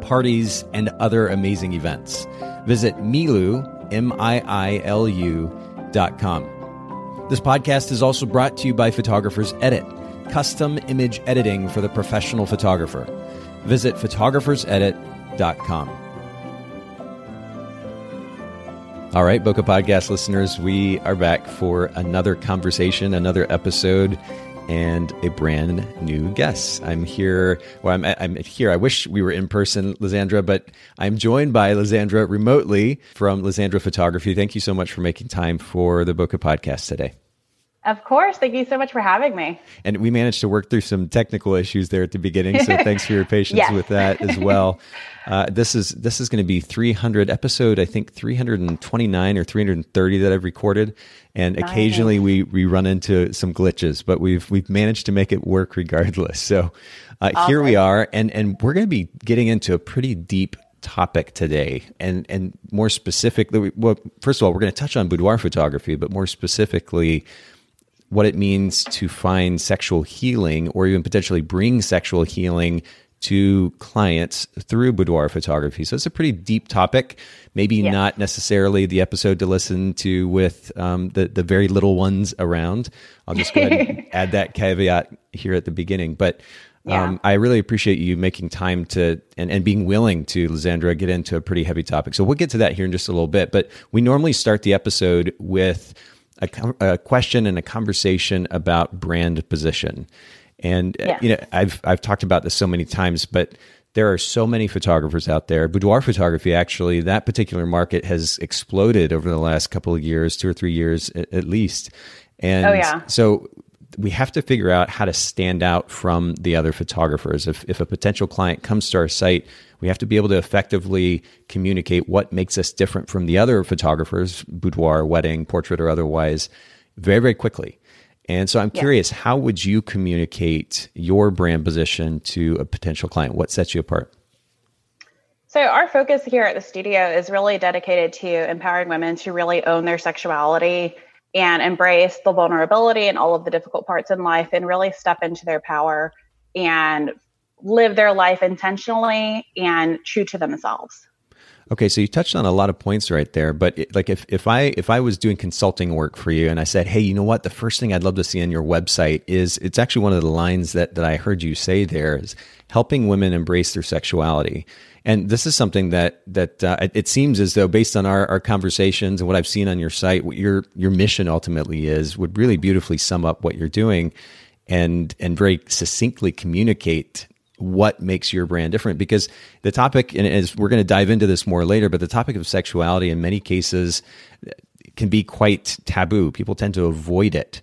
parties, and other amazing events. Visit Miilu, M I I L U, dot com. This podcast is also brought to you by Photographers Edit, custom image editing for the professional photographer. Visit photographersedit.com. All right, Bokeh Podcast listeners, we are back for another conversation, another episode and a brand new guest. I'm here. Well, I'm, I'm here. I wish we were in person, Lizandra, but I'm joined by Lizandra remotely from Lizandra Photography. Thank you so much for making time for the Bokeh podcast today. Of course. Thank you so much for having me. And we managed to work through some technical issues there at the beginning, so thanks for your patience yes. with that as well. Uh, this is this is going to be 300 episode, I think 329 or 330 that I've recorded, and occasionally we we run into some glitches, but we've we've managed to make it work regardless. So uh, awesome. here we are, and and we're going to be getting into a pretty deep topic today and and more specifically well first of all we're going to touch on boudoir photography but more specifically what it means to find sexual healing or even potentially bring sexual healing to clients through boudoir photography. So it's a pretty deep topic. Maybe yeah. not necessarily the episode to listen to with um, the the very little ones around. I'll just go ahead and add that caveat here at the beginning. But um, yeah. I really appreciate you making time to and, and being willing to, Lizandra, get into a pretty heavy topic. So we'll get to that here in just a little bit. But we normally start the episode with a, a question and a conversation about brand position. And uh, you know, I've I've talked about this so many times, but there are so many photographers out there. Boudoir photography, actually, that particular market has exploded over the last couple of years, two or three years at, at least. And oh, yeah. so we have to figure out how to stand out from the other photographers. If, if a potential client comes to our site, we have to be able to effectively communicate what makes us different from the other photographers, boudoir, wedding, portrait, or otherwise, very, very quickly. And so I'm yeah. curious, how would you communicate your brand position to a potential client? What sets you apart? So, our focus here at the studio is really dedicated to empowering women to really own their sexuality and embrace the vulnerability and all of the difficult parts in life and really step into their power and live their life intentionally and true to themselves. Okay, so you touched on a lot of points right there, but it, like if, if I if I was doing consulting work for you and I said, "Hey, you know what? The first thing I'd love to see on your website is it's actually one of the lines that that I heard you say there is helping women embrace their sexuality." And this is something that that uh, it seems as though, based on our, our conversations and what I've seen on your site, what your your mission ultimately is would really beautifully sum up what you're doing, and and very succinctly communicate what makes your brand different. Because the topic and as we're going to dive into this more later but the topic of sexuality in many cases uh, can be quite taboo. People tend to avoid it.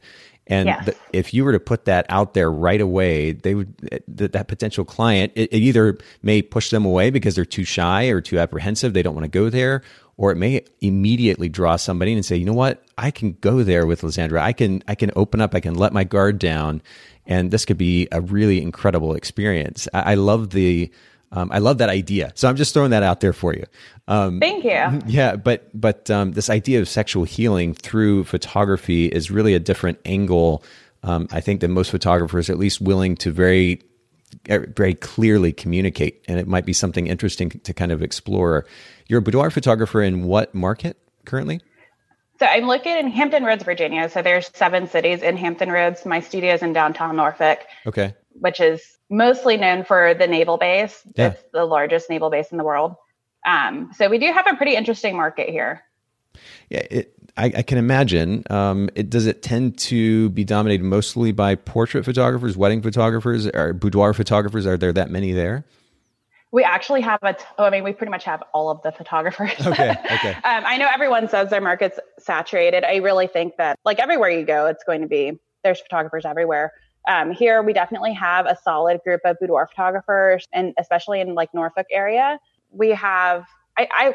And yes. if you were to put that out there right away they would uh, that, that potential client it, it either may push them away because they're too shy or too apprehensive they don't want to go there or it may immediately draw somebody and say, you know what, I can go there with Lizandra. I can I can open up. I can let my guard down, and this could be a really incredible experience. I, I love the um, I love that idea. So I'm just throwing that out there for you. Um, Thank you. Yeah, but but um, this idea of sexual healing through photography is really a different angle. Um, I think that most photographers, are at least willing to very very clearly communicate, and it might be something interesting to kind of explore. You're a boudoir photographer in what market currently? So I'm located in Hampton Roads, Virginia. So there's seven cities in Hampton Roads. My studio is in downtown Norfolk. Okay. Which is mostly known for the naval base. Yeah. It's the largest naval base in the world. Um, so we do have a pretty interesting market here. Yeah, it, I, I, can imagine. Um, it, does it tend to be dominated mostly by portrait photographers, wedding photographers, or boudoir photographers? Are there that many there? We actually have a. T- oh, I mean, we pretty much have all of the photographers. Okay. Okay. um, I know everyone says their market's saturated. I really think that, like everywhere you go, it's going to be there's photographers everywhere. Um, here, we definitely have a solid group of boudoir photographers, and especially in like Norfolk area. we have, I, I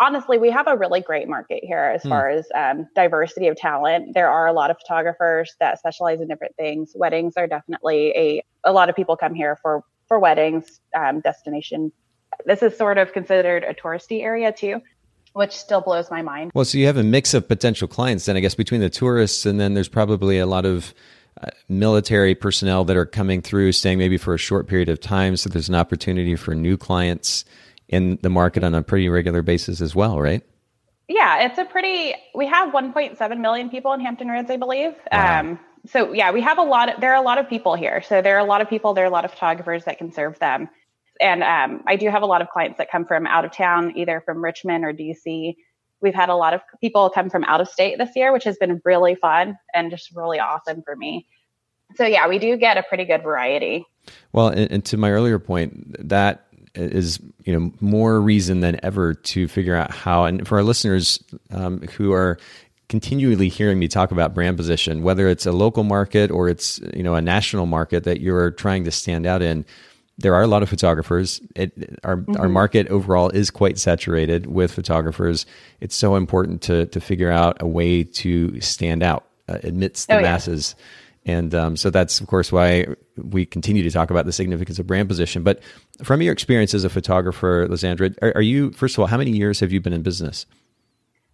honestly, we have a really great market here as hmm. far as um, diversity of talent. There are a lot of photographers that specialize in different things. Weddings are definitely a a lot of people come here for for weddings um, destination. This is sort of considered a touristy area too, which still blows my mind. Well, so you have a mix of potential clients then, I guess, between the tourists and then there's probably a lot of uh, military personnel that are coming through, staying maybe for a short period of time. So there's an opportunity for new clients in the market on a pretty regular basis as well, right? Yeah, it's a pretty. We have 1.7 million people in Hampton Roads, I believe. Wow. Um, so yeah, we have a lot. Of, there are a lot of people here. So there are a lot of people. There are a lot of photographers that can serve them. And um, I do have a lot of clients that come from out of town, either from Richmond or DC. We've had a lot of people come from out of state this year, which has been really fun and just really awesome for me. So yeah, we do get a pretty good variety. Well, and, and to my earlier point, that is you know more reason than ever to figure out how and for our listeners um, who are continually hearing me talk about brand position whether it's a local market or it's you know a national market that you're trying to stand out in there are a lot of photographers. It, our mm-hmm. our market overall is quite saturated with photographers. It's so important to to figure out a way to stand out uh, amidst the oh, masses. yeah and um, so that's, of course, why we continue to talk about the significance of brand position. But from your experience as a photographer, Lizandra, are, are you, first of all, how many years have you been in business?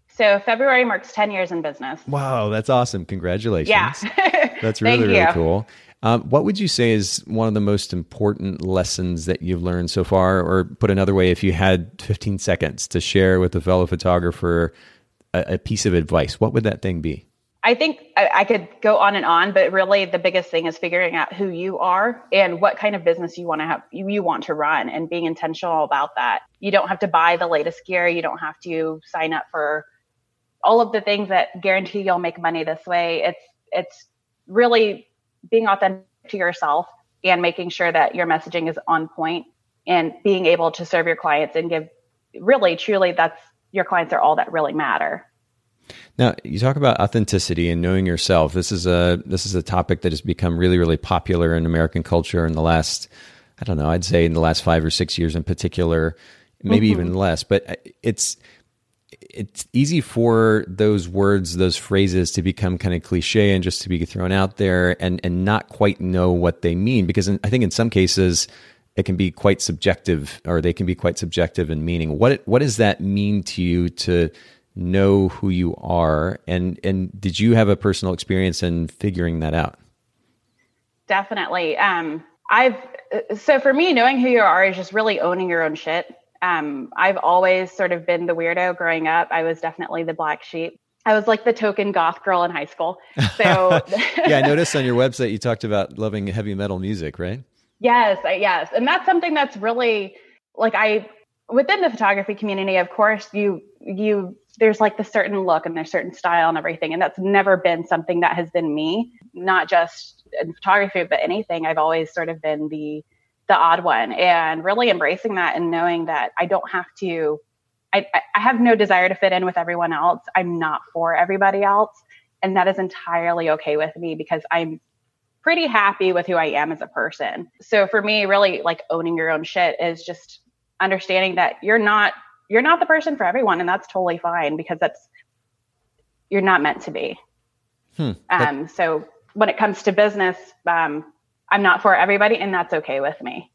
So February marks 10 years in business. Wow, that's awesome. Congratulations. Yeah. that's really, really cool. Um, what would you say is one of the most important lessons that you've learned so far? Or put another way, if you had 15 seconds to share with a fellow photographer a, a piece of advice, what would that thing be? I think I, I, could go on and on, but really the biggest thing is figuring out who you are and what kind of business you want to have, you, you want to run and being intentional about that. You don't have to buy the latest gear. You don't have to sign up for all of the things that guarantee you'll make money this way. It's, it's really being authentic to yourself and making sure that your messaging is on point and being able to serve your clients and give really, truly, that's your clients are all that really matter. Now, you talk about authenticity and knowing yourself. This is a this is a topic that has become really really popular in American culture in the last I don't know, I'd say in the last 5 or 6 years in particular, maybe mm-hmm. even less, but it's it's easy for those words, those phrases to become kind of cliche and just to be thrown out there and and not quite know what they mean because in, I think in some cases it can be quite subjective or they can be quite subjective in meaning. What what does that mean to you to know who you are and and did you have a personal experience in figuring that out definitely um i've so for me knowing who you are is just really owning your own shit um i've always sort of been the weirdo growing up i was definitely the black sheep I was like the token goth girl in high school. So yeah, I noticed on your website you talked about loving heavy metal music, right? Yes, yes, and that's something that's really like I within the photography community. Of course, you you there's like the certain look and there's certain style and everything. And that's never been something that has been me, not just in photography, but anything. I've always sort of been the, the odd one and really embracing that and knowing that I don't have to, I, I have no desire to fit in with everyone else. I'm not for everybody else. And that is entirely okay with me because I'm pretty happy with who I am as a person. So for me, really like owning your own shit is just understanding that you're not you're not the person for everyone, and that's totally fine because that's you're not meant to be. Hmm. Um, so when it comes to business, um, I'm not for everybody, and that's okay with me.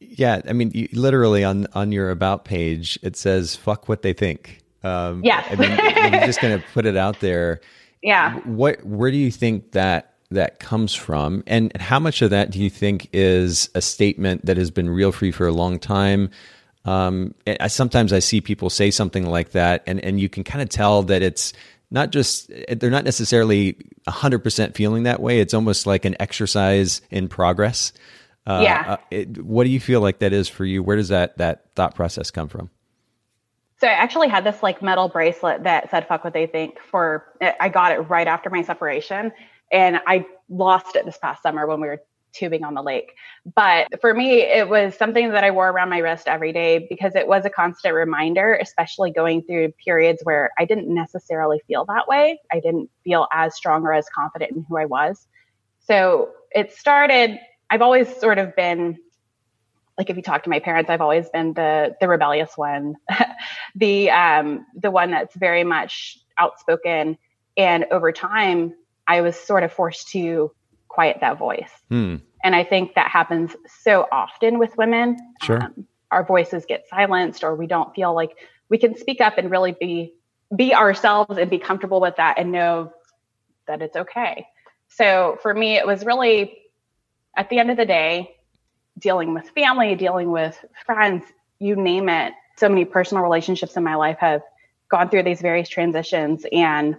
Yeah, I mean, you, literally on on your about page, it says "fuck what they think." Um, yeah, I mean, you're just going to put it out there. Yeah. What? Where do you think that that comes from, and how much of that do you think is a statement that has been real for you for a long time? Um, I, sometimes I see people say something like that, and, and you can kind of tell that it's not just they're not necessarily 100% feeling that way. It's almost like an exercise in progress. Uh, yeah. Uh, it, what do you feel like that is for you? Where does that that thought process come from? So I actually had this like metal bracelet that said "fuck what they think." For I got it right after my separation, and I lost it this past summer when we were tubing on the lake. But for me, it was something that I wore around my wrist every day because it was a constant reminder, especially going through periods where I didn't necessarily feel that way. I didn't feel as strong or as confident in who I was. So it started, I've always sort of been like if you talk to my parents, I've always been the the rebellious one, the um, the one that's very much outspoken. And over time, I was sort of forced to quiet that voice. Hmm. And I think that happens so often with women. Sure. Um, our voices get silenced, or we don't feel like we can speak up and really be be ourselves and be comfortable with that and know that it's okay. So for me, it was really at the end of the day, dealing with family, dealing with friends, you name it. So many personal relationships in my life have gone through these various transitions. And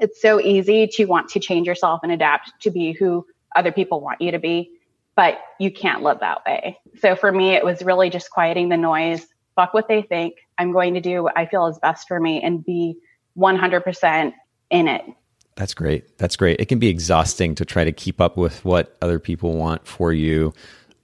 it's so easy to want to change yourself and adapt to be who other people want you to be, but you can't live that way. So for me, it was really just quieting the noise, fuck what they think. I'm going to do what I feel is best for me and be 100% in it. That's great. That's great. It can be exhausting to try to keep up with what other people want for you,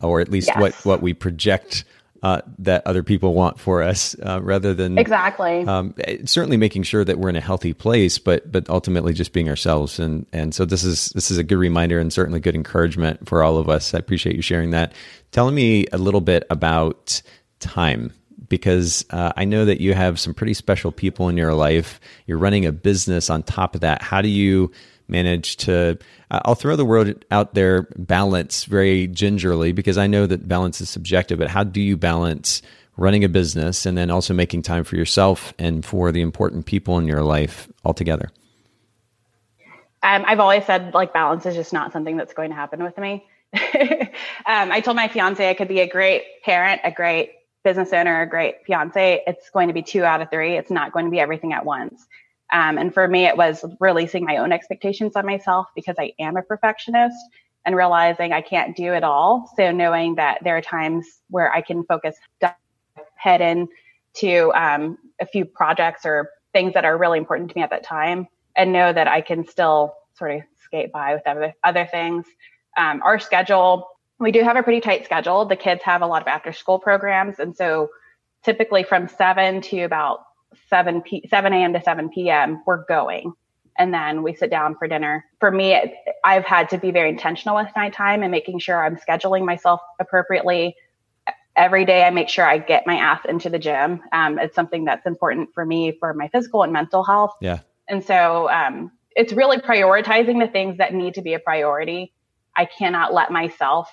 or at least yes. what, what we project uh, that other people want for us, uh, rather than exactly. Um, certainly making sure that we're in a healthy place, but but ultimately just being ourselves. And and so this is this is a good reminder and certainly good encouragement for all of us. I appreciate you sharing that. Telling me a little bit about time because uh, I know that you have some pretty special people in your life. You're running a business on top of that. How do you manage to? I'll throw the word out there balance very gingerly because I know that balance is subjective, but how do you balance running a business and then also making time for yourself and for the important people in your life altogether? Um, I've always said like balance is just not something that's going to happen with me. um, I told my fiance I could be a great parent, a great business owner, a great fiance, it's going to be two out of three. It's not going to be everything at once. Um, and for me, it was releasing my own expectations on myself because I am a perfectionist and realizing I can't do it all. So knowing that there are times where I can focus head in to um, a few projects or things that are really important to me at that time and know that I can still sort of skate by with other, other things. Um, our schedule we do have a pretty tight schedule. The kids have a lot of after school programs. And so typically from 7 to about 7 p 7 a.m. to 7 p.m. we're going and then we sit down for dinner. For me, I've had to be very intentional with my time and making sure I'm scheduling myself appropriately. Every day, I make sure I get my ass into the gym. Um, it's something that's important for me for my physical and mental health. Yeah. And so um, it's really prioritizing the things that need to be a priority. I cannot let myself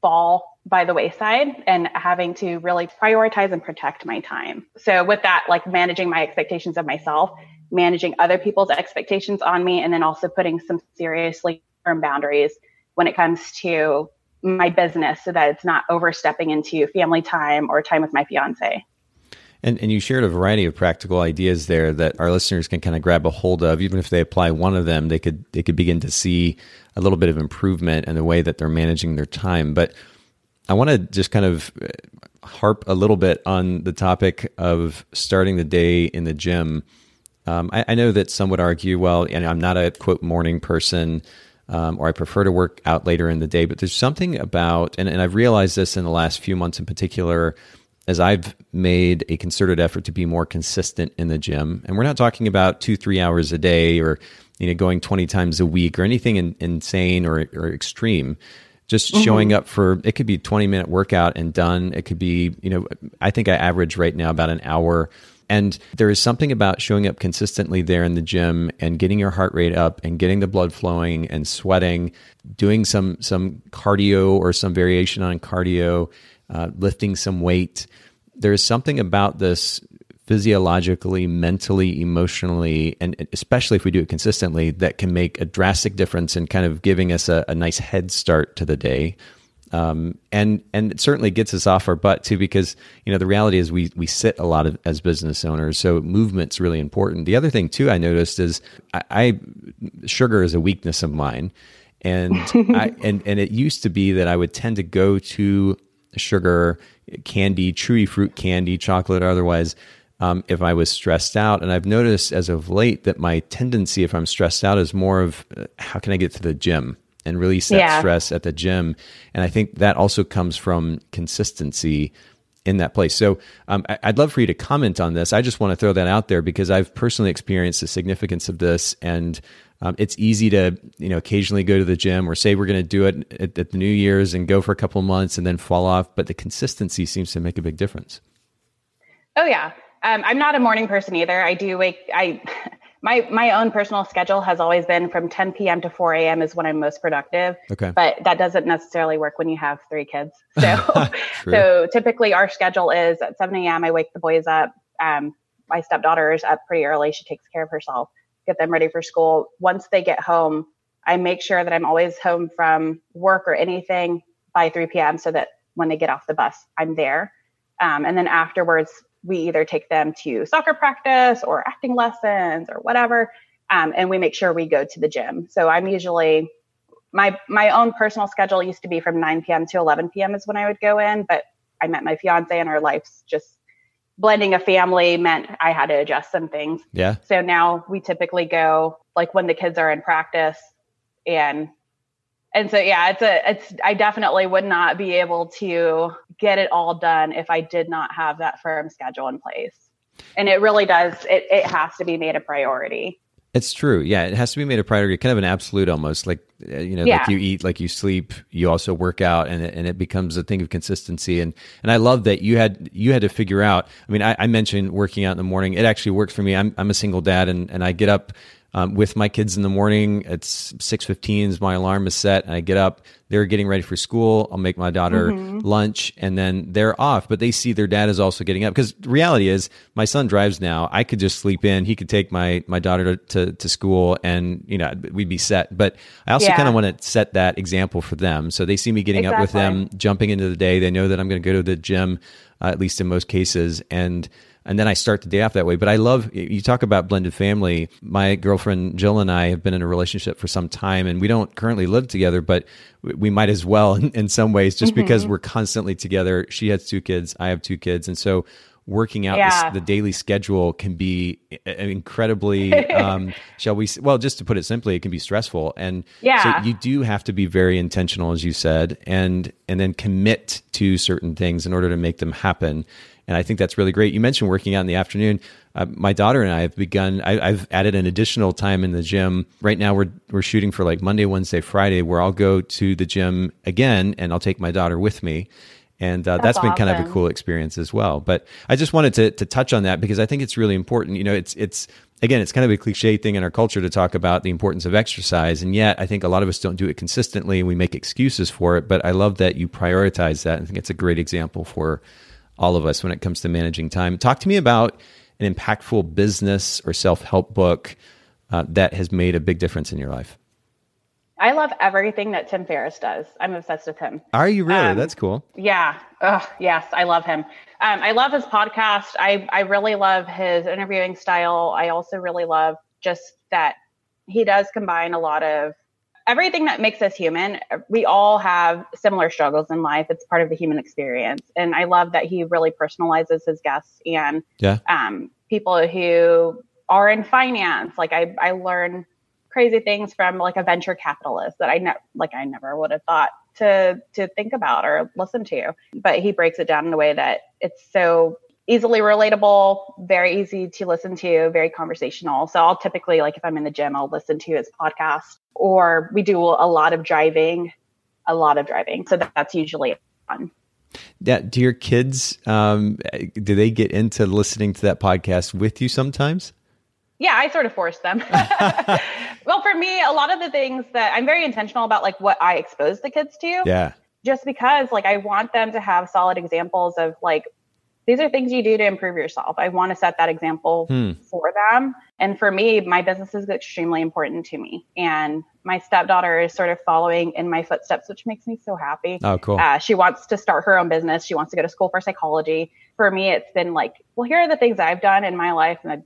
fall by the wayside and having to really prioritize and protect my time. So with that, like managing my expectations of myself, managing other people's expectations on me, and then also putting some seriously firm boundaries when it comes to my business so that it's not overstepping into family time or time with my fiance. And, and you shared a variety of practical ideas there that our listeners can kind of grab a hold of. Even if they apply one of them, they could they could begin to see a little bit of improvement in the way that they're managing their time. But I want to just kind of uh, harp a little bit on the topic of starting the day in the gym. Um, I, I, know that some would argue, well, and I'm not a quote morning person, um, or I prefer to work out later in the day. But there's something about, and, and I've realized this in the last few months in particular as I've made a concerted effort to be more consistent in the gym, and we're not talking about two, three hours a day or you know going 20 times a week or anything in, insane or, or extreme just mm-hmm. showing up for it could be 20 minute workout and done it could be you know i think i average right now about an hour and there is something about showing up consistently there in the gym and getting your heart rate up and getting the blood flowing and sweating doing some some cardio or some variation on cardio uh, lifting some weight. There's something about this physiologically, mentally, emotionally, and especially if we do it consistently, that can make a drastic difference in kind of giving us a, a nice head start to the day. Um, and and it certainly gets us off our butt too, because you know the reality is we we sit a lot of, as business owners, so movement's really important. The other thing too I noticed is I, I sugar is a weakness of mine, and I and and it used to be that I would tend to go to sugar, candy, chewy fruit candy, chocolate, or otherwise, um, if I was stressed out. And I've noticed as of late that my tendency, if I'm stressed out, is more of uh, how can I get to the gym and release that yeah. stress at the gym. And I think that also comes from consistency in that place. So um, I'd love for you to comment on this. I just want to throw that out there because I've personally experienced the significance of this, and um, it's easy to you know occasionally go to the gym or say we're going to do it at, at, the New Year's and go for a couple months and then fall off, but the consistency seems to make a big difference. Oh yeah, um, I'm not a morning person either. I do wake. I my my own personal schedule has always been from 10 p.m. to 4 a.m. is when I'm most productive. Okay. But that doesn't necessarily work when you have three kids. So so typically our schedule is at 7 a.m. I wake the boys up. Um, my stepdaughter is up pretty early. She takes care of herself. Get them ready for school. Once they get home, I make sure that I'm always home from work or anything by 3 p.m. so that when they get off the bus, I'm there. Um, and then afterwards, we either take them to soccer practice or acting lessons or whatever. Um, and we make sure we go to the gym. So I'm usually my my own personal schedule used to be from 9 p.m. to 11 p.m. is when I would go in, but I met my fiance and our life's just blending a family meant I had to adjust some things. Yeah. So now we typically go like when the kids are in practice and and so yeah it's a it's i definitely would not be able to get it all done if i did not have that firm schedule in place. And it really does it, it has to be made a priority. It's true. Yeah it has to be made a priority kind of an absolute almost like uh, you know yeah. like you eat like you sleep you also work out and it, and it becomes a thing of consistency. And and i love that you had you had to figure out i mean i, I mentioned working out in the morning. It actually works for me. I'm, I'm a single dad and, and i get up um, with my kids in the morning. It's six fifteen. Is my alarm is set, and I get up. They're getting ready for school. I'll make my daughter mm-hmm. lunch, and then they're off. But they see their dad is also getting up because reality is my son drives now. I could just sleep in. He could take my my daughter to to, to school, and you know we'd be set. But I also yeah. kind of want to set that example for them, so they see me getting exactly. up with them, jumping into the day. They know that I'm going to go to the gym, uh, at least in most cases, and and then I start the day off that way. But I love you talk about blended family. My girlfriend Jill and I have been in a relationship for some time, and we don't currently live together, but we might as well in, in some ways, just mm-hmm. because we're constantly together. She has two kids, I have two kids, and so working out yeah. this, the daily schedule can be incredibly um, shall we well just to put it simply it can be stressful and yeah. so you do have to be very intentional as you said and and then commit to certain things in order to make them happen and I think that's really great. You mentioned working out in the afternoon. Uh, my daughter and I have begun. I, have added an additional time in the gym. Right now, we're we're shooting for like Monday, Wednesday, Friday, where I'll go to the gym again, and I'll take my daughter with me. And uh, that's, that's been awesome. kind of a cool experience as well. But I just wanted to to touch on that because I think it's really important. You know, it's it's again, it's kind of a cliche thing in our culture to talk about the importance of exercise. And yet, I think a lot of us don't do it consistently and we make excuses for it. But I love that you prioritize that. I think it's a great example for all of us when it comes to managing time. Talk to me about an impactful business or self help book uh, that has made a big difference in your life. I love everything that Tim Ferriss does. I'm obsessed with him. Are you really? Um, That's cool. Yeah. Oh, yes, I love him. Um, I love his podcast. I I really love his interviewing style. I also really love just that he does combine a lot of everything that makes us human, we all have similar struggles in life. It's part of the human experience. And I love that he really personalizes his guests and yeah. um, people who are in finance. Like I, I learn crazy things from like a venture capitalist that I ne- like I never would have thought to to think about or listen to. But he breaks it down in a way that it's so easily relatable, very easy to listen to, very conversational. So I'll typically like if I'm in the gym, I'll listen to his podcast or we do a lot of driving, a lot of driving. So that's usually fun. Yeah. Do your kids, um, do they get into listening to that podcast with you sometimes? Yeah, I sort of force them. well, for me, a lot of the things that I'm very intentional about, like what I expose the kids to. Yeah. Just because, like, I want them to have solid examples of like these are things you do to improve yourself. I want to set that example hmm. for them. And for me, my business is extremely important to me. And my stepdaughter is sort of following in my footsteps, which makes me so happy. Oh, cool. Uh, she wants to start her own business. She wants to go to school for psychology. For me, it's been like, well, here are the things I've done in my life and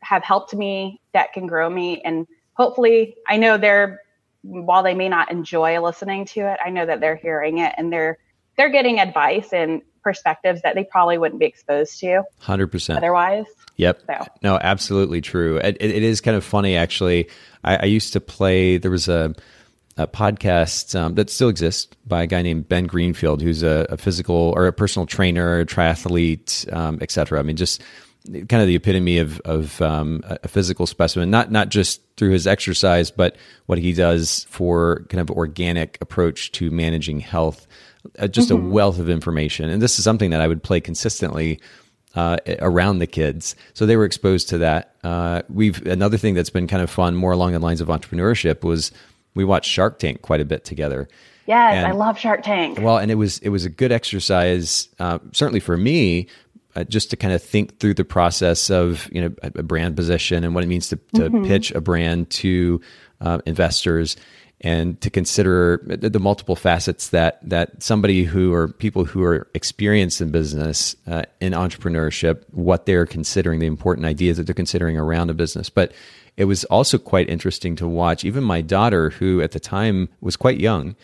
have helped me that can grow me. And hopefully, I know they're, while they may not enjoy listening to it, I know that they're hearing it and they're, they're getting advice and perspectives that they probably wouldn't be exposed to 100% otherwise. Yep. So. No, absolutely true. It, it is kind of funny, actually. I, I, used to play, there was a, a podcast um, that still exists by a guy named Ben Greenfield, who's a, a physical or a personal trainer, triathlete, um, etc. I mean, just kind of the epitome of of um, a physical specimen, not not just through his exercise, but what he does for kind of organic approach to managing health. Uh, just mm-hmm. a wealth of information, and this is something that I would play consistently. Uh, around the kids, so they were exposed to that. Uh, we've another thing that's been kind of fun, more along the lines of entrepreneurship, was we watched Shark Tank quite a bit together. Yes, and, I love Shark Tank. Well, and it was it was a good exercise, uh, certainly for me, uh, just to kind of think through the process of you know a, brand position and what it means to, to mm-hmm. pitch a brand to uh, investors and to consider the, multiple facets that that somebody who or people who are experienced in business uh, in entrepreneurship what they're considering the important ideas that they're considering around a business. But it was also quite interesting to watch even my daughter who at the time was quite young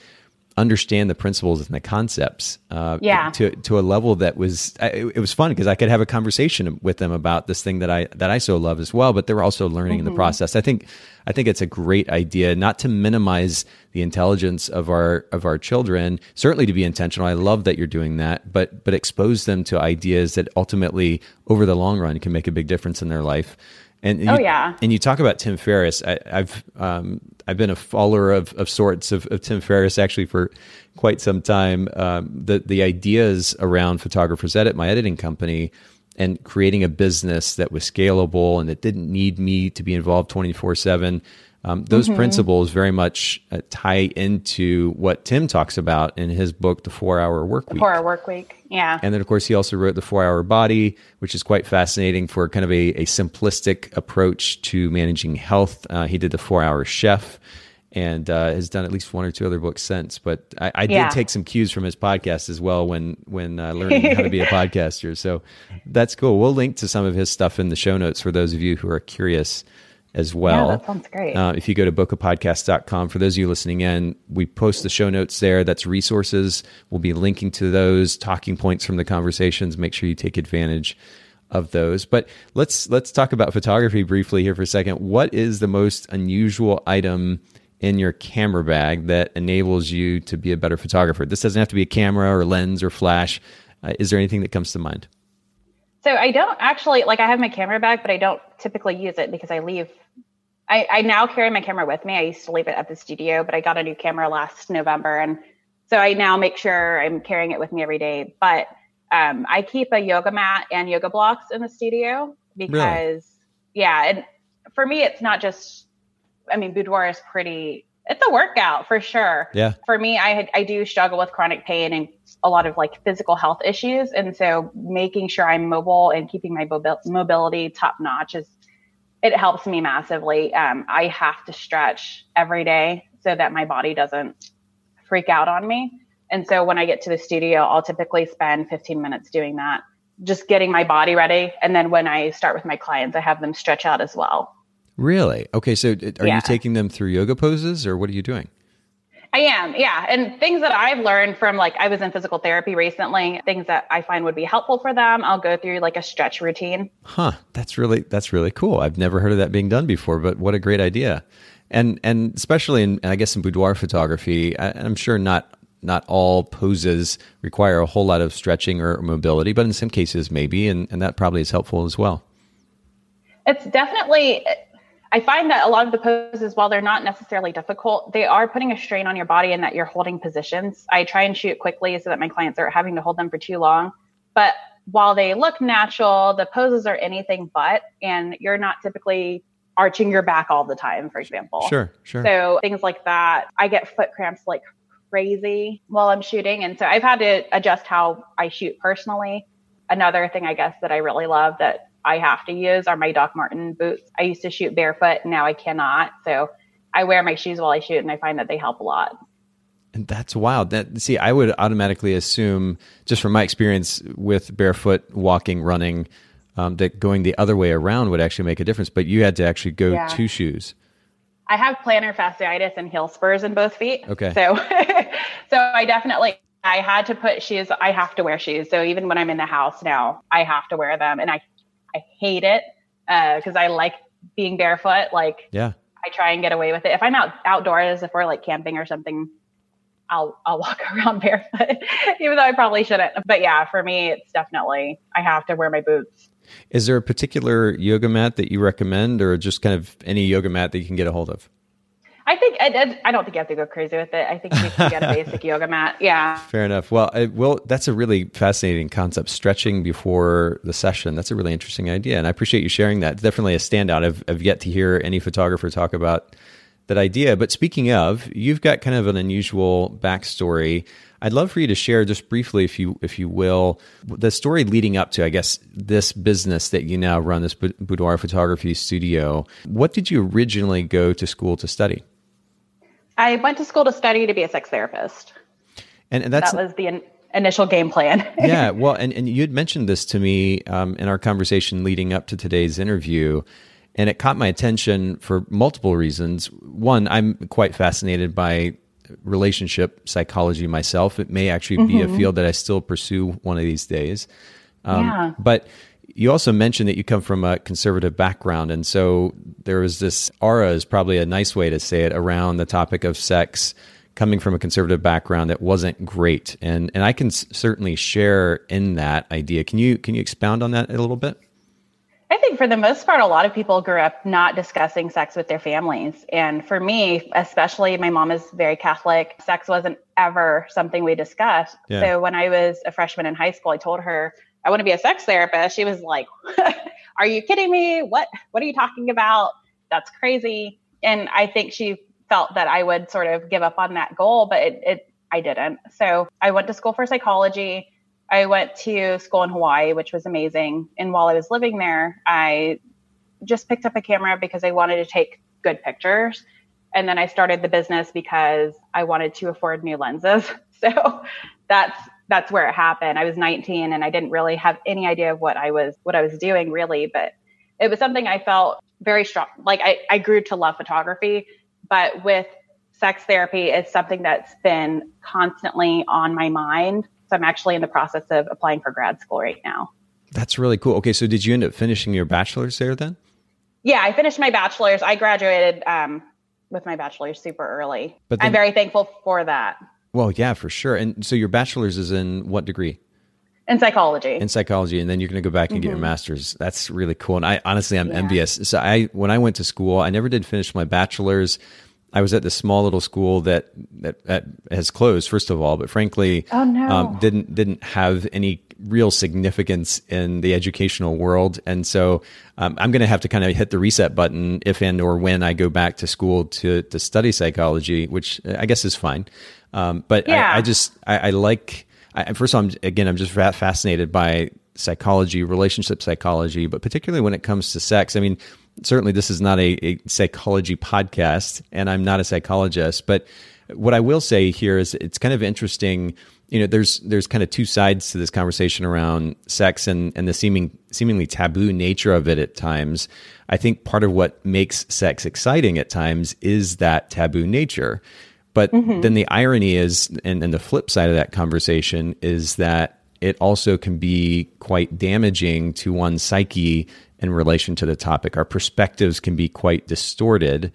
understand the principles and the concepts uh, yeah. to to a level that was it, it was fun because I could have a conversation with them about this thing that I that I so love as well but they were also learning mm-hmm. in the mm-hmm. process I think I think it's a great idea not to minimize the intelligence of our of our children certainly to be intentional I love that you're doing that but but expose them to ideas that ultimately over the long run can make a big difference in their life and oh you, yeah, and you talk about Tim Ferriss. I, have um, I've been a follower of, of sorts of, of, Tim Ferriss actually for quite some time. Um, the the ideas around Photographers Edit, my editing company, and creating a business that was scalable and that didn't need me to be involved twenty four seven um, those mm-hmm. principles very much uh, tie into what Tim talks about in his book, The Four Hour Work Week. Four Hour Work Week, yeah. And then, of course, he also wrote The Four Hour Body, which is quite fascinating for kind of a, a simplistic approach to managing health. Uh, he did The Four Hour Chef and uh, has done at least one or two other books since. But I, I yeah. did take some cues from his podcast as well when when uh, learning how to be a podcaster. So that's cool. We'll link to some of his stuff in the show notes for those of you who are curious as well. Yeah, that sounds great. Uh, if you go to bokehpodcast.com, for those of you listening in, we post the show notes there. That's resources. We'll be linking to those talking points from the conversations. Make sure you take advantage of those. But let's let's talk about photography briefly here for a second. What is the most unusual item in your camera bag that enables you to be a better photographer? This doesn't have to be a camera or lens or flash. Uh, is there anything that comes to mind? So I don't actually like I have my camera bag, but I don't typically use it because I leave. I, I now carry my camera with me. I used to leave it at the studio, but I got a new camera last November, and so I now make sure I'm carrying it with me every day. But um, I keep a yoga mat and yoga blocks in the studio because, really? yeah, and for me, it's not just. I mean, boudoir is pretty it's a workout for sure. Yeah. For me, I I do struggle with chronic pain and a lot of like physical health issues, and so making sure I'm mobile and keeping my mobility top notch is it helps me massively. Um, I have to stretch every day so that my body doesn't freak out on me. And so when I get to the studio, I'll typically spend 15 minutes doing that, just getting my body ready. And then when I start with my clients, I have them stretch out as well. Really? Okay. So are yeah. you taking them through yoga poses or what are you doing? I am, yeah. And things that I've learned from like, I was in physical therapy recently, things that I find would be helpful for them. I'll go through like a stretch routine. Huh. That's really, that's really cool. I've never heard of that being done before, but what a great idea. And, and especially in, I guess in boudoir photography, I, I'm sure not, not all poses require a whole lot of stretching or mobility, but in some cases maybe, and, and that probably is helpful as well. It's definitely, I find that a lot of the poses, while they're not necessarily difficult, they are putting a strain on your body in that you're holding positions. I try and shoot quickly so that my clients aren't having to hold them for too long. But while they look natural, the poses are anything but, and you're not typically arching your back all the time, for example. Sure, sure. So things like that, I get foot cramps like crazy while I'm shooting. And so I've had to adjust how I shoot personally. Another thing, I guess, that I really love that I have to use are my Doc Marten boots. I used to shoot barefoot, now I cannot. So I wear my shoes while I shoot, and I find that they help a lot. And that's wild. That see, I would automatically assume, just from my experience with barefoot walking, running, um, that going the other way around would actually make a difference. But you had to actually go yeah. to shoes. I have plantar fasciitis and heel spurs in both feet. Okay. So, so I definitely I had to put shoes. I have to wear shoes. So even when I'm in the house now, I have to wear them, and I I hate it because uh, I like being barefoot. Like, yeah, I try and get away with it. If I'm out outdoors, if we're like camping or something, I'll I'll walk around barefoot, even though I probably shouldn't. But yeah, for me, it's definitely I have to wear my boots. Is there a particular yoga mat that you recommend, or just kind of any yoga mat that you can get a hold of? I think I, I, don't think you have to go crazy with it. I think you can get a basic yoga mat. Yeah. Fair enough. Well, I, well, that's a really fascinating concept. Stretching before the session. That's a really interesting idea, and I appreciate you sharing that. Definitely a standout. I've, I've yet to hear any photographer talk about that idea. But speaking of, you've got kind of an unusual backstory. I'd love for you to share just briefly, if you if you will, the story leading up to, I guess, this business that you now run, this boudoir photography studio. What did you originally go to school to study? I went to school to study to be a sex therapist. And, and that's that was the in, initial game plan. yeah, well, and, and you had mentioned this to me um, in our conversation leading up to today's interview, and it caught my attention for multiple reasons. One, I'm quite fascinated by relationship psychology myself. It may actually mm-hmm. be a mm-hmm. field that I still pursue one of these days. Um, yeah. But you also mentioned that you come from a conservative background. And so there was this aura, is probably a nice way to say it, around the topic of sex coming from a conservative background that wasn't great. And, and I can s- certainly share in that idea. Can you, can you expound on that a little bit? I think for the most part, a lot of people grew up not discussing sex with their families. And for me, especially, my mom is very Catholic. Sex wasn't ever something we discussed. Yeah. So when I was a freshman in high school, I told her I want to be a sex therapist. She was like, Are you kidding me? What what are you talking about? That's crazy. And I think she felt that I would sort of give up on that goal, but it, it I didn't. So I went to school for psychology I went to school in Hawaii, which was amazing. And while I was living there, I just picked up a camera because I wanted to take good pictures. And then I started the business because I wanted to afford new lenses. So that's that's where it happened. I was 19 and I didn't really have any idea of what I was what I was doing really, but it was something I felt very strong. Like I, I grew to love photography, but with sex therapy, it's something that's been constantly on my mind so I'm actually in the process of applying for grad school right now. That's really cool. Okay, so did you end up finishing your bachelor's there then? Yeah, I finished my bachelor's. I graduated um, with my bachelor's super early. But then, I'm very thankful for that. Well, yeah, for sure. And so your bachelor's is in what degree? In psychology. In psychology, and then you're going to go back and mm-hmm. get your mm-hmm. master's. That's really cool. And I honestly, I'm yeah. envious. So I, when I went to school, I never did finish my bachelor's. I was at this small little school that, that, that has closed, first of all, but frankly, oh, no. um, didn't didn't have any real significance in the educational world, and so um, I'm going to have to kind of hit the reset button if and or when I go back to school to to study psychology, which I guess is fine. Um, but yeah. I, I, just I, I like. I, first of all, I'm, again, I'm just fascinated by psychology, relationship psychology, but particularly when it comes to sex. I mean, certainly this is not a, a psychology podcast, and I'm not a psychologist, but what I will say here is it's kind of interesting. You know, there's there's kind of two sides to this conversation around sex and and the seeming seemingly taboo nature of it at times. I think part of what makes sex exciting at times is that taboo nature. But mm-hmm. then the irony is, and, and the flip side of that conversation is that it also can be quite damaging to one's psyche in relation to the topic. Our perspectives can be quite distorted.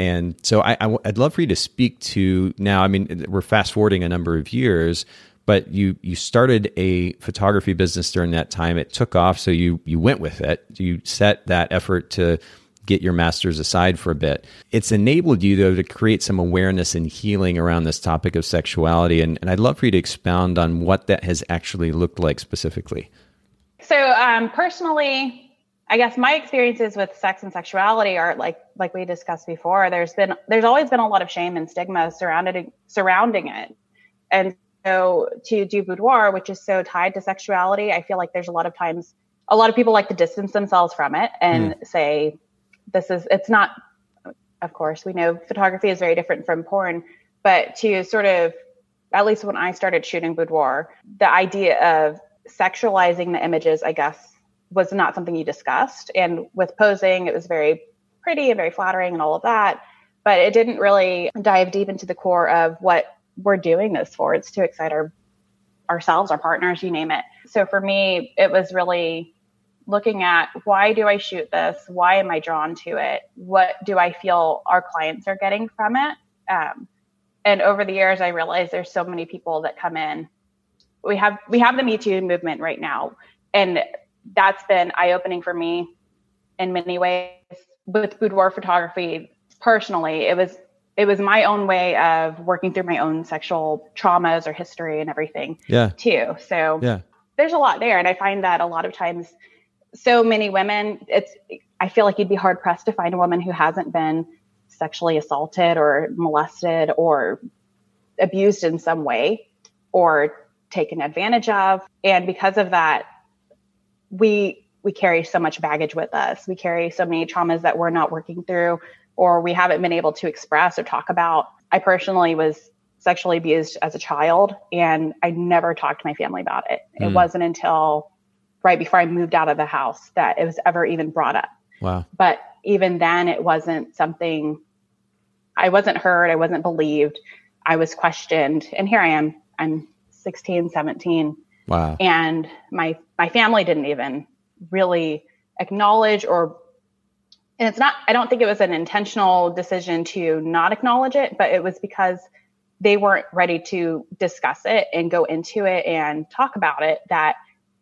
And so I, would love for you to speak to now. I mean, we're fast forwarding a number of years, but you you started a photography business during that time. It took off, so you you went with it. You set that effort to get your masters aside for a bit. It's enabled you though to create some awareness and healing around this topic of sexuality. And, and I'd love for you to expound on what that has actually looked like specifically. So um, personally, I guess my experiences with sex and sexuality are like like we discussed before. There's been there's always been a lot of shame and stigma surrounded surrounding it, and so to do boudoir, which is so tied to sexuality, I feel like there's a lot of times a lot of people like to distance themselves from it and mm. say this is it's not. Of course, we know photography is very different from porn, but to sort of at least when I started shooting boudoir, the idea of sexualizing the images, I guess was not something you discussed. And with posing, it was very pretty and very flattering and all of that. But it didn't really dive deep into the core of what we're doing this for. It's to excite our ourselves, our partners, you name it. So for me, it was really looking at why do I shoot this? Why am I drawn to it? What do I feel our clients are getting from it? Um, and over the years, I realized there's so many people that come in. We have we have the Me Too movement right now, and that's been eye opening for me in many ways. With boudoir photography, personally, it was it was my own way of working through my own sexual traumas or history and everything. Yeah. Too. So yeah. there's a lot there, and I find that a lot of times, so many women, it's I feel like you'd be hard pressed to find a woman who hasn't been sexually assaulted or molested or abused in some way or taken advantage of. And because of that, we we carry so much baggage with us. We carry so many traumas that we're not working through or we haven't been able to express or talk about. I personally was sexually abused as a child and I never talked to my family about it. Mm. It hmm. wasn't until right before I moved out of the house that it was ever even brought up. Wow. But even then it wasn't something I wasn't heard, I wasn't believed. I was questioned and here I am. I'm 16, 17. Wow. And my my family didn't even really acknowledge or and it's not i don't think it was an intentional decision to not acknowledge it but it was because they weren't ready to discuss it and go into it and talk about it that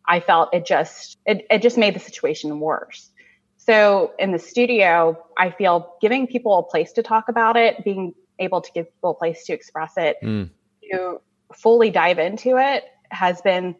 i felt it just it, it just made the situation worse so in the studio i feel giving people a place to talk about it being able to give people a place to express it mm. to fully dive into it has been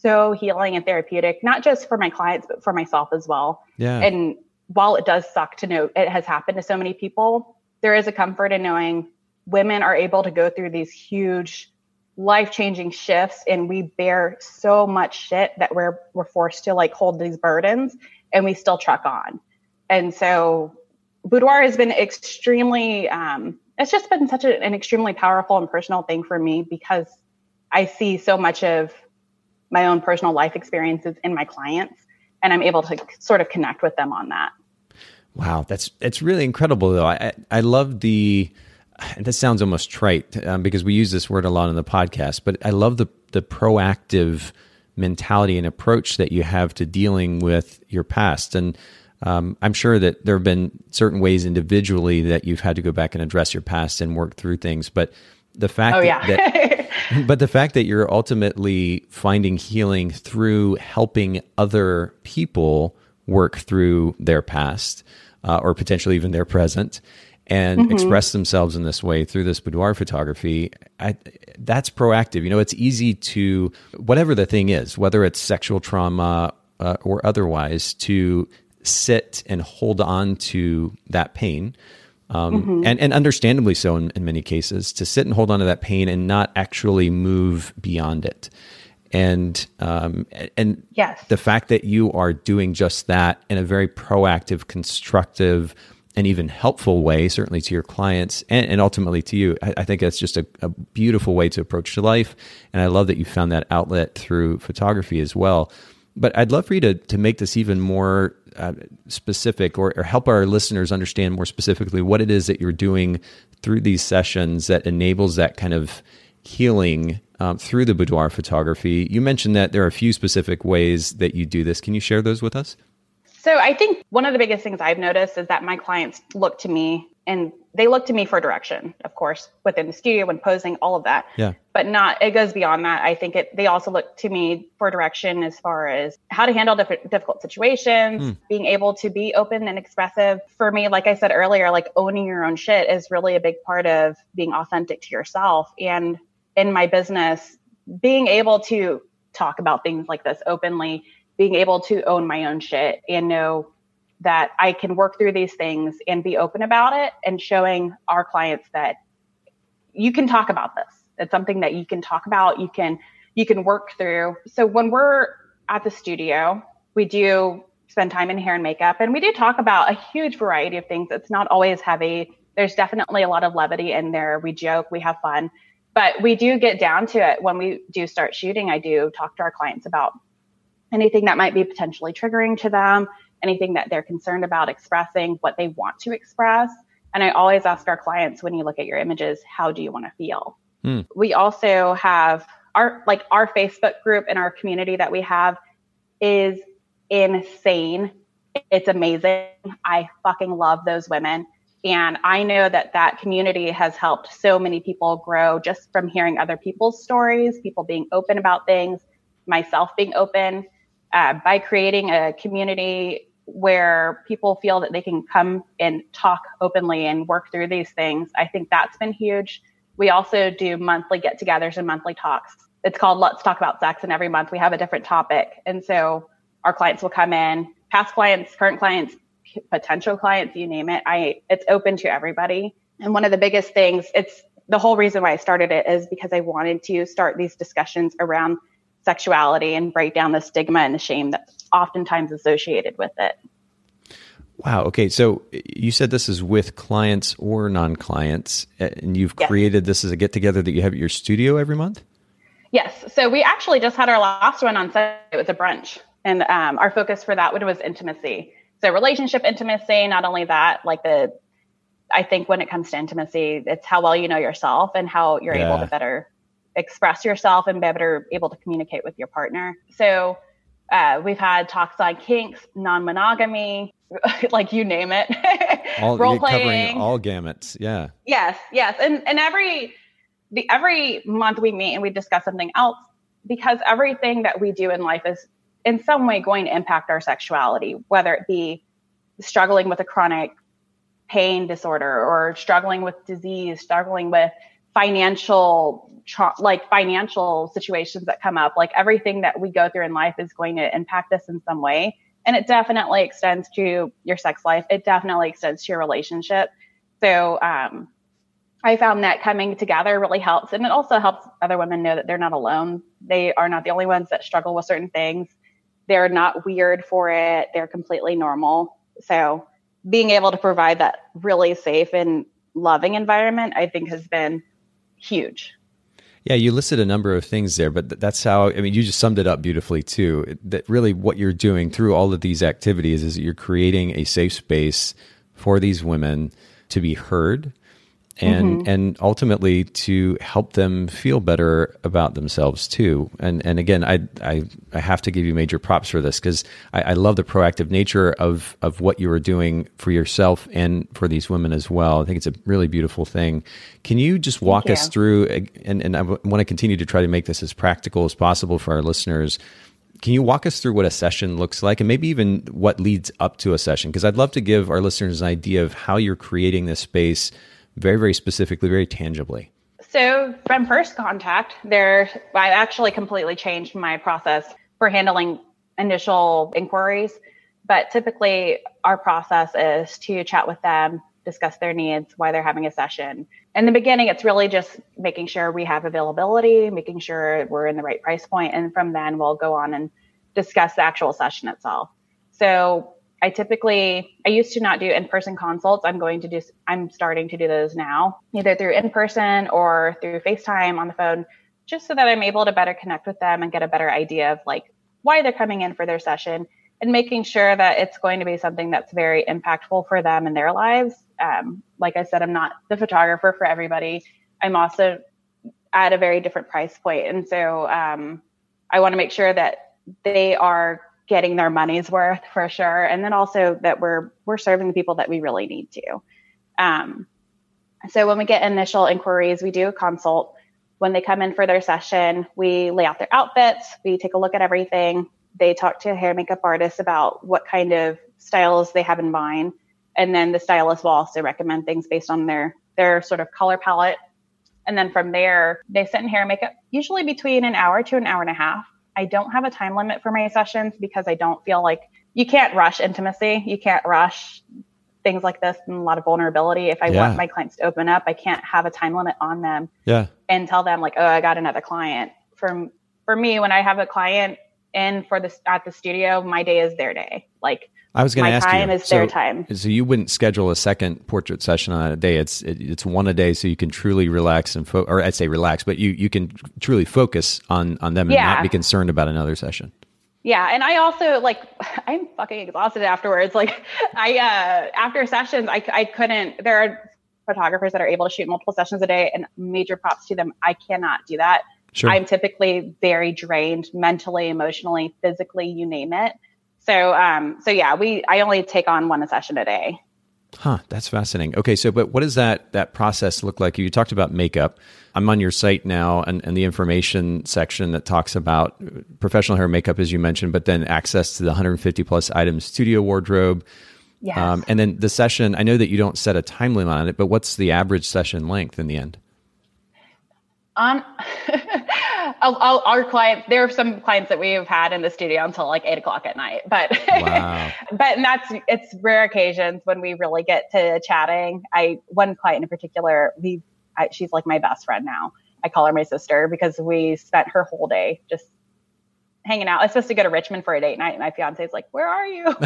so healing and therapeutic not just for my clients but for myself as well yeah and while it does suck to know it has happened to so many people, there is a comfort in knowing women are able to go through these huge life changing shifts and we bear so much shit that we're we're forced to like hold these burdens and we still truck on. And so boudoir has been extremely um, it's just been such a, an extremely powerful and personal thing for me because I see so much of my own personal life experiences in my clients and I'm able to sort of connect with them on that. Wow, that's that's really incredible though. I I love the. This sounds almost trite um, because we use this word a lot in the podcast, but I love the the proactive mentality and approach that you have to dealing with your past. And um, I'm sure that there have been certain ways individually that you've had to go back and address your past and work through things. But the fact oh, yeah. that, but the fact that you're ultimately finding healing through helping other people work through their past uh, or potentially even their present and mm-hmm. express themselves in this way through this boudoir photography I, that's proactive you know it's easy to whatever the thing is whether it's sexual trauma uh, or otherwise to sit and hold on to that pain um, mm-hmm. and, and understandably so in, in many cases to sit and hold on to that pain and not actually move beyond it and um, and yes. the fact that you are doing just that in a very proactive, constructive, and even helpful way, certainly to your clients and, and ultimately to you, I, I think that's just a, a, beautiful way to approach to life. And I love that you found that outlet through photography as well. But I'd love for you to to make this even more uh, specific, or, or help our listeners understand more specifically what it is that you're doing through these sessions that enables that kind of healing um, through the boudoir photography. You mentioned that there are a few specific ways that you do this. Can you share those with us? So I think one of the biggest things I've noticed is that my clients look to me and they look to me for direction, of course, within the studio when posing, all of that. Yeah. But not, it goes beyond that. I think it, they also look to me for direction as far as how to handle diff- difficult situations, mm. being able to be open and expressive. For me, like I said earlier, like owning your own shit is really a big part of being authentic to yourself. And in my business, being able to talk about things like this openly, being able to own my own shit and know that I can work through these things and be open about it and showing our clients that you can talk about this. It's something that you can talk about, you can you can work through. So when we're at the studio, we do spend time in hair and makeup and we do talk about a huge variety of things. It's not always heavy. There's definitely a lot of levity in there. We joke, we have fun but we do get down to it when we do start shooting. I do talk to our clients about anything that might be potentially triggering to them, anything that they're concerned about expressing, what they want to express. And I always ask our clients when you look at your images, how do you want to feel? Hmm. We also have our like our Facebook group and our community that we have is insane. It's amazing. I fucking love those women. And I know that that community has helped so many people grow just from hearing other people's stories, people being open about things, myself being open, uh, by creating a community where people feel that they can come and talk openly and work through these things. I think that's been huge. We also do monthly get togethers and monthly talks. It's called Let's Talk About Sex. And every month we have a different topic. And so our clients will come in, past clients, current clients, potential clients, you name it. I, it's open to everybody. And one of the biggest things, it's the whole reason why I started it is because I wanted to start these discussions around sexuality and break down the stigma and the shame that's oftentimes associated with it. Wow. Okay. So you said this is with clients or non clients, and you've yes. created this as a get together that you have at your studio every month? Yes. So we actually just had our last one on Sunday. It was a brunch. And um, our focus for that one was intimacy. So relationship intimacy, not only that, like the, I think when it comes to intimacy, it's how well you know yourself and how you're yeah. able to better express yourself and better able to communicate with your partner. So uh, we've had talks on kinks, non-monogamy, like you name it, all, role playing, all gamuts. Yeah. Yes, yes, and and every the every month we meet and we discuss something else because everything that we do in life is in some way going to impact our sexuality, whether it be struggling with a chronic pain disorder or struggling with disease, struggling with financial like financial situations that come up like everything that we go through in life is going to impact us in some way. And it definitely extends to your sex life. It definitely extends to your relationship. So um, i found that coming together really helps. And it also helps other women know that they're not alone. They are not the only ones that struggle with certain things. They're not weird for it. They're completely normal. So being able to provide that really safe and loving environment, I think has been huge. Yeah, you listed a number of things there, but that's how, I mean, you just summed it up beautifully too. That really what you're doing through all of these activities is you're creating a safe space for these women to be heard and mm-hmm. and ultimately to help them feel better about themselves too. And and again, I I, I have to give you major props for this because I, I, love the proactive nature of of what you are doing for yourself and for these women as well. I think it's a really beautiful thing. Can you just walk us through? And and I want to continue to try to make this as practical as possible for our listeners. Can you walk us through what a session looks like and maybe even what leads up to a session? Because I'd love to give our listeners an idea of how you're creating this space very, very specifically, very tangibly? So, from first contact, there, I actually completely changed my process for handling initial inquiries. But typically, our process is to chat with them, discuss their needs, why they're having a session. In the beginning, it's really just making sure we have availability, making sure we're in the right price point, and from then we'll go on and discuss the actual session itself. So I typically, I used to not do in-person consults. I'm going to do, I'm starting to do those now, either through in-person or through FaceTime on the phone, just so that I'm able to better connect with them and get a better idea of like why they're coming in for their session and making sure that it's going to be something that's very impactful for them in their lives. Um, like I said, I'm not the photographer for everybody. I'm also at a very different price point. And so, um, I want to make sure that they are getting their money's worth for sure. And then also that we're we're serving the people that we really need to. Um, so when we get initial inquiries, we do a consult. When they come in for their session, we lay out their outfits, we take a look at everything. They talk to hair makeup artist about what kind of styles they have in mind. And then the stylist will also recommend things based on their their sort of color palette. And then from there, they sit in hair and makeup, usually between an hour to an hour and a half. I don't have a time limit for my sessions because I don't feel like you can't rush intimacy. You can't rush things like this and a lot of vulnerability. If I yeah. want my clients to open up, I can't have a time limit on them. Yeah. And tell them like, oh, I got another client. For for me, when I have a client in for this at the studio, my day is their day. Like I was going to ask time you. is so, their time. So you wouldn't schedule a second portrait session on a day. It's it, it's one a day, so you can truly relax and fo- or I'd say relax, but you you can truly focus on on them and yeah. not be concerned about another session. Yeah, and I also like I'm fucking exhausted afterwards. Like I uh after sessions, I I couldn't. There are photographers that are able to shoot multiple sessions a day, and major props to them. I cannot do that. Sure. I'm typically very drained mentally, emotionally, physically, you name it. So, um, so yeah, we I only take on one session a day. Huh, that's fascinating. Okay, so but what does that that process look like? You talked about makeup. I'm on your site now and, and the information section that talks about professional hair makeup, as you mentioned, but then access to the 150 plus item studio wardrobe. Yes. Um, and then the session, I know that you don't set a time limit on it, but what's the average session length in the end? On our clients, there are some clients that we have had in the studio until like eight o'clock at night, but wow. but and that's it's rare occasions when we really get to chatting. I one client in particular, we I, she's like my best friend now. I call her my sister because we spent her whole day just hanging out. I was supposed to go to Richmond for a date night, and my fiance is like, "Where are you?"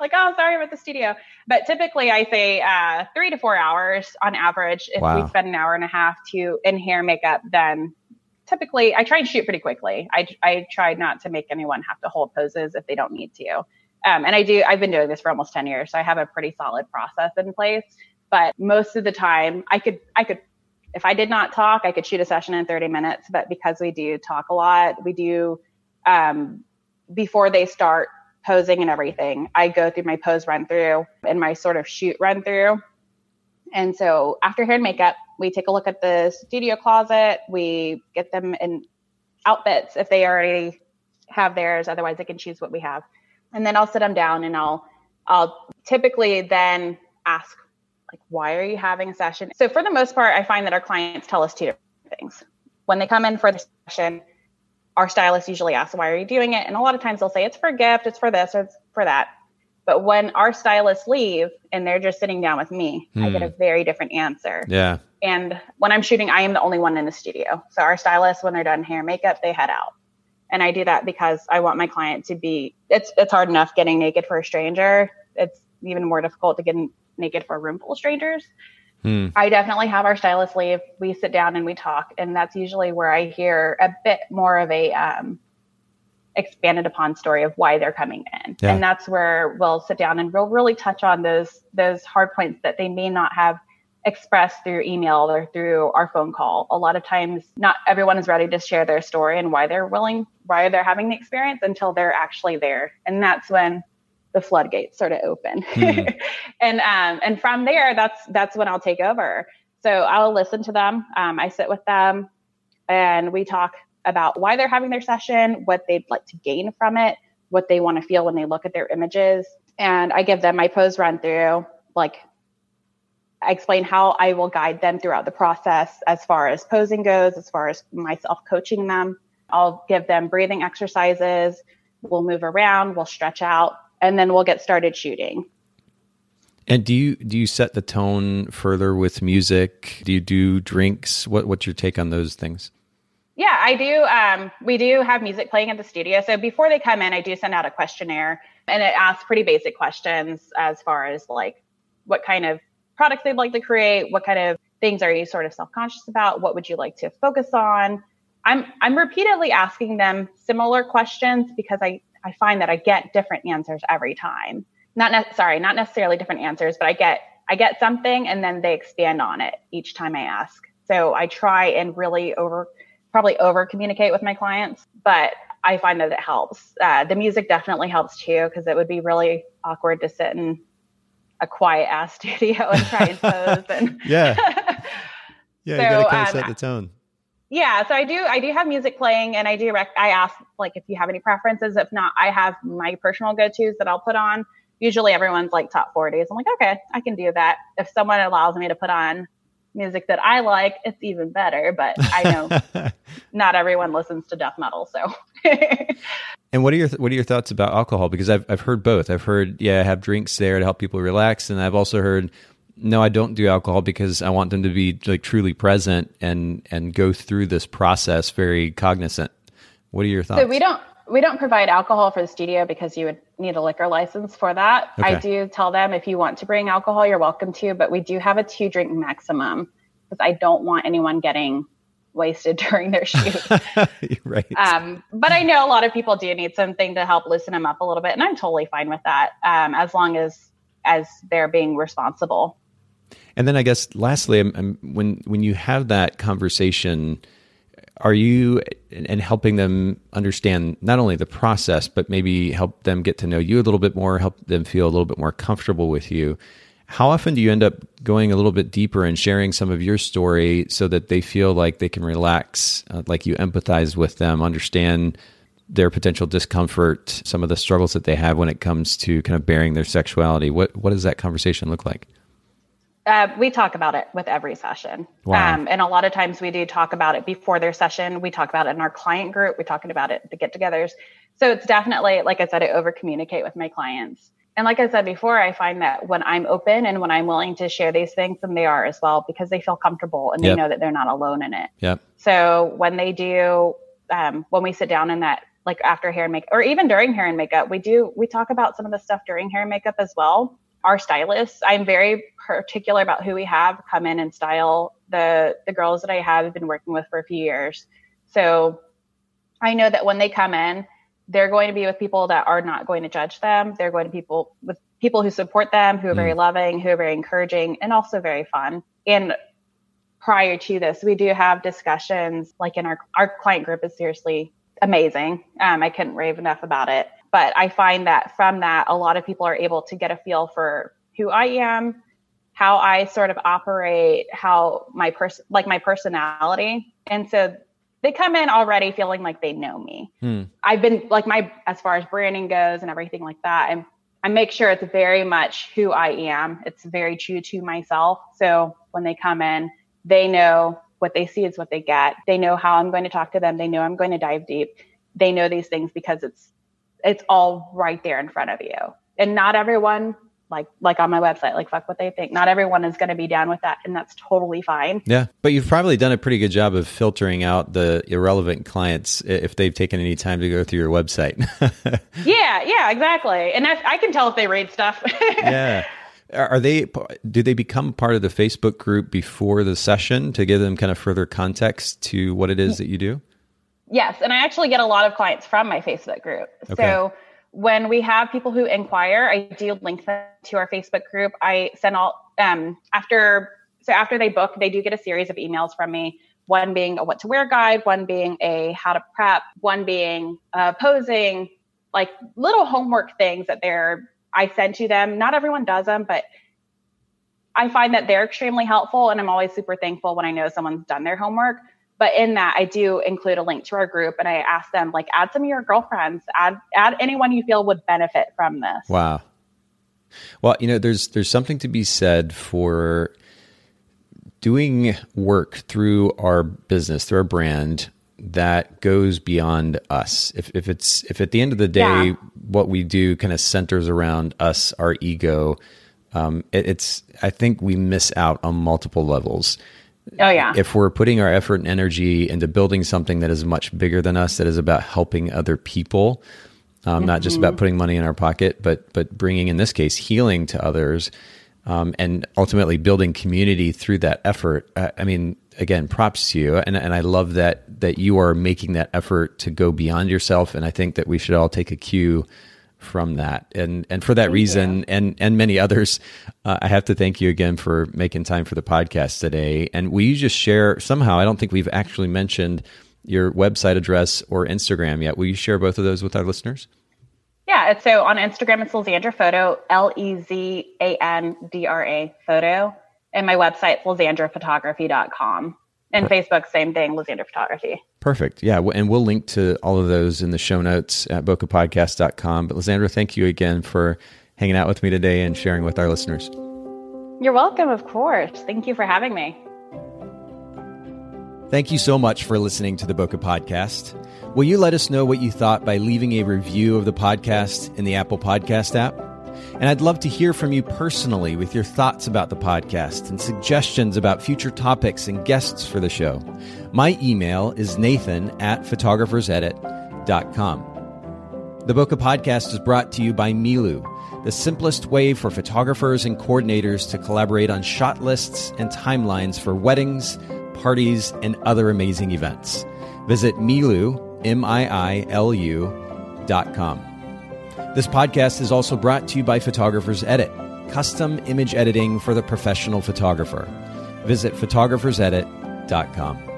like, "Oh, sorry, I'm the studio." But typically, I say uh, three to four hours on average. If wow. we spend an hour and a half to in hair makeup, then typically I try and shoot pretty quickly. I I try not to make anyone have to hold poses if they don't need to. Um, and I do. I've been doing this for almost ten years, so I have a pretty solid process in place. But most of the time, I could I could if I did not talk, I could shoot a session in 30 minutes. But because we do talk a lot, we do um, before they start posing and everything. I go through my pose run through and my sort of shoot run through. And so after hair and makeup, we take a look at the studio closet. We get them in outfits if they already have theirs. Otherwise, they can choose what we have. And then I'll sit them down and I'll I'll typically then ask like, why are you having a session? So for the most part, I find that our clients tell us two different things. When they come in for the session, our stylist usually asks, why are you doing it? And a lot of times they'll say, it's for a gift, it's for this, or it's for that. But when our stylists leave and they're just sitting down with me, hmm. I get a hmm. very different answer. Yeah. And when I'm shooting, I am the only one in the studio. So our stylists, when they're done hair and makeup, they head out. And I do that because I want my client to be, it's, it's hard enough getting naked for a stranger. It's even more difficult to get naked for a room full of strangers. Hmm. I definitely have our stylist leave. We sit down and we talk, and that's usually where I hear a bit more of a um, expanded upon story of why they're coming in, yeah. and that's where we'll sit down and we'll really touch on those those hard points that they may not have expressed through email or through our phone call. A lot of times, not everyone is ready to share their story and why they're willing, why they're having the experience until they're actually there, and that's when the floodgates sort of open. Mm. and um, and from there, that's that's when I'll take over. So I'll listen to them. Um, I sit with them, and we talk about why they're having their session, what they'd like to gain from it, what they want to feel when they look at their images, and I give them my pose run through. Like I explain how I will guide them throughout the process as far as posing goes, as far as myself coaching them. I'll give them breathing exercises. We'll move around, we'll stretch out, and then we'll get started shooting. And do you do you set the tone further with music? Do you do drinks? What what's your take on those things? Yeah, I do. Um, we do have music playing at the studio. So before they come in, I do send out a questionnaire, and it asks pretty basic questions as far as like what kind of products they'd like to create, what kind of things are you sort of self conscious about, what would you like to focus on. I'm I'm repeatedly asking them similar questions because I I find that I get different answers every time. Not ne- sorry, not necessarily different answers, but I get I get something and then they expand on it each time I ask. So I try and really over probably over communicate with my clients, but I find that it helps. Uh, the music definitely helps too because it would be really awkward to sit in a quiet ass studio and try and pose and yeah. Yeah so, you gotta kind of um, set the tone. Yeah so i do i do have music playing and i do rec- i ask like if you have any preferences. If not i have my personal go-to's that i'll put on. Usually everyone's like top 40s i'm like okay i can do that. If someone allows me to put on music that i like it's even better but i know not everyone listens to death metal so and what are your what are your thoughts about alcohol because i've i've heard both i've heard yeah I have drinks there to help people relax and i've also heard no, I don't do alcohol because I want them to be like truly present and and go through this process very cognizant. What are your thoughts? So we don't we don't provide alcohol for the studio because you would need a liquor license for that. Okay. I do tell them if you want to bring alcohol, you're welcome to, but we do have a two drink maximum because I don't want anyone getting wasted during their shoot. right. Um, but I know a lot of people do need something to help loosen them up a little bit, and I'm totally fine with that um, as long as as they're being responsible. And then I guess lastly, I'm, I'm, when when you have that conversation, are you and helping them understand not only the process but maybe help them get to know you a little bit more help them feel a little bit more comfortable with you. How often do you end up going a little bit deeper and sharing some of your story so that they feel like they can relax uh, like you empathize with them understand their potential discomfort some of the struggles that they have when it comes to kind of bearing their sexuality? What what does that conversation look like uh, we talk about it with every session. Wow. Um, and a lot of times we do talk about it before their session. We talk about it in our client group. We talking about it at the get togethers. So it's definitely, like I said, I over communicate with my clients. And like I said before, I find that when I'm open and when I'm willing to share these things, then they are as well because they feel comfortable and they yep. know that they're not alone in it. Yep. So when they do, um, when we sit down in that, like after hair and makeup, or even during hair and makeup, we do, we talk about some of the stuff during hair and makeup as well our stylists. I'm very particular about who we have come in and style the the girls that I have been working with for a few years. So I know that when they come in, they're going to be with people that are not going to judge them. They're going to people with people who support them, who are very mm. loving, who are very encouraging, and also very fun. And prior to this, we do have discussions like in our our client group is seriously amazing. Um, I couldn't rave enough about it. But I find that from that, a lot of people are able to get a feel for who I am, how I sort of operate, how my person, like my personality. And so they come in already feeling like they know me. Hmm. I've been like my, as far as branding goes and everything like that, I'm, I make sure it's very much who I am. It's very true to myself. So when they come in, they know what they see is what they get. They know how I'm going to talk to them. They know I'm going to dive deep. They know these things because it's it's all right there in front of you. And not everyone like like on my website like fuck what they think. Not everyone is going to be down with that and that's totally fine. Yeah but you've probably done a pretty good job of filtering out the irrelevant clients if they've taken any time to go through your website. Yeah yeah exactly. And i can tell if they read stuff. Yeah. Are they do they become part of the facebook group before the session to give them kind of further context to what it is that you do Yes, and I actually get a lot of clients from my Facebook group. Okay. So when we have people who inquire, I do link them to our Facebook group. I send all um, after so after they book, they do get a series of emails from me. One being a what to wear guide, one being a how to prep, one being uh, posing, like little homework things that they're I send to them. Not everyone does them, but I find that they're extremely helpful, and I'm always super thankful when I know someone's done their homework. But in that, I do include a link to our group and I ask them, like, add some of your girlfriends, add, add anyone you feel would benefit from this. Wow. Well, you know, there's, there's something to be said for doing work through our business, through our brand that goes beyond us. If, if it's, if at the end of the day, yeah. what we do kind of centers around us, our ego, um, it, it's, I think we miss out on multiple levels. Oh yeah. If we're putting our effort and energy into building something that is much bigger than us, that is about helping other people, um, mm-hmm. not just about mm-hmm. putting money in our pocket, but but bringing, in this case, healing to others, um, and ultimately building community through that effort. I, I mean, again, props to you, and and I love that that you are making that effort to go beyond yourself. And I think that we should all take a cue from that. And and for that thank reason, you. and and many others, uh, I have to thank you again for making time for the podcast today. And will you just share somehow? I don't think we've actually mentioned your website address or Instagram yet. Will you share both of those with our listeners? Yeah, so on Instagram it's Lezandra Photo, L E Z A N D R A Photo, and my website lezandraphotography.com. And Facebook, same thing, Lezandra Photography. Perfect. Yeah. And we'll link to all of those in the show notes at bokehpodcast.com. But Lezandra, thank you again for hanging out with me today and sharing with our listeners. You're welcome, of course. Thank you for having me. Thank you so much for listening to the Bokeh Podcast. Will you let us know what you thought by leaving a review of the podcast in the Apple Podcast app? And I'd love to hear from you personally with your thoughts about the podcast and suggestions about future topics and guests for the show. My email is nathan at photographersedit.com. The Bokeh Podcast is brought to you by Miilu, the simplest way for photographers and coordinators to collaborate on shot lists and timelines for weddings, parties, and other amazing events. Visit Miilu, M-I-I-L-U, dot com. This podcast is also brought to you by Photographers Edit, custom image editing for the professional photographer. Visit photographersedit.com.